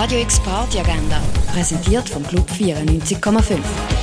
Radio X Party Agenda, präsentiert vom Club 94,5.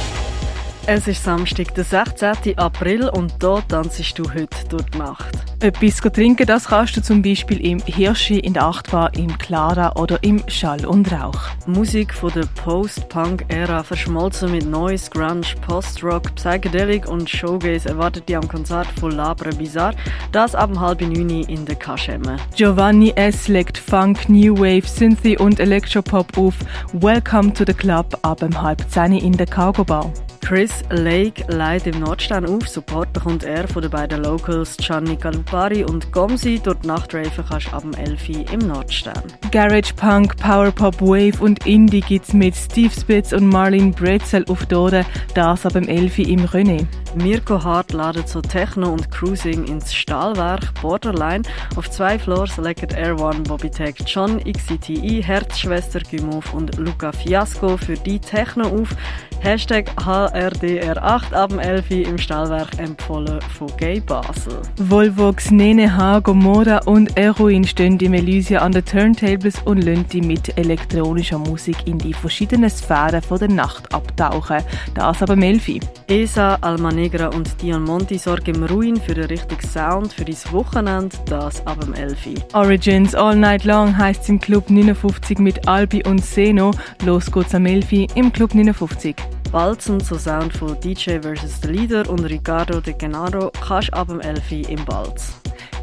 Es ist Samstag, der 16. April und hier tanzest du heute durch die Nacht. Etwas trinken, das kannst du zum Beispiel im Hirschi, in der Achtbar, im Clara oder im Schall und Rauch. Musik von der Post-Punk-Ära verschmolzen mit Noise, Grunge, Post-Rock, Psychedelic und Showgaze erwartet dich am Konzert von Labre Bizarre, das ab halb neun in der Kaschemme. Giovanni S. legt Funk, New Wave, Synthie und Electropop auf. Welcome to the Club ab halb zehn in der Cargo Bar. Chris Lake leitet im Nordstern auf. Support bekommt er von den beiden Locals Gianni Calupari und Gomsi. Dort Nachtraven kannst du ab dem 11 im Nordstern. Garage Punk, Power Pop, Wave und Indie gibt's mit Steve Spitz und Marlene Bretzel auf Dode. Das ab dem 11 im René. Mirko Hart ladet so Techno und Cruising ins Stahlwerk Borderline. Auf zwei Floors legen Air One, Bobby Tech, John, XCTI, Herzschwester Gümov und Luca Fiasco für die Techno auf. Hashtag HRDR8 ab dem 11 im Stahlwerk empfohlen von Gay Basel. Volvox, Nene H, Gomorra und Eruin stehen im Elysia an den Turntables und lassen die mit elektronischer Musik in die verschiedenen Sphären der Nacht abtauchen. Das aber Melfi. ESA, Alma Negra und Dion Monti sorgen im Ruin für den richtigen Sound für dein Wochenende, das ab dem 11 Origins All Night Long heisst im Club 59 mit Albi und Seno. Los geht's am 11 im Club 59. Balzen zu Sound von DJ vs. The Leader und Ricardo De Genaro kannst ab dem 11 im Balz.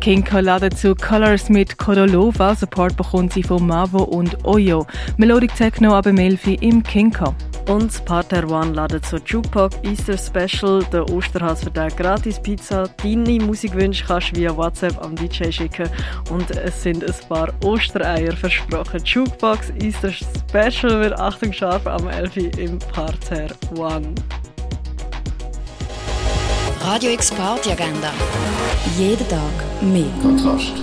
Kinko ladet zu Colors mit Kodolova. Support bekommt sie von Mavo und Oyo. Melodic Techno ab dem 11 im Kinko. Und Parter One ladet zu Jukebox Easter Special. Der Osterhals verteilt gratis Pizza. Deine Musikwünsche kannst du via WhatsApp am DJ schicken. Und es sind ein paar Ostereier versprochen. Jukebox Easter Special wird Achtung scharf am 11 im Parter One. Radio X Party Agenda. Jeden Tag mehr. Kontrast.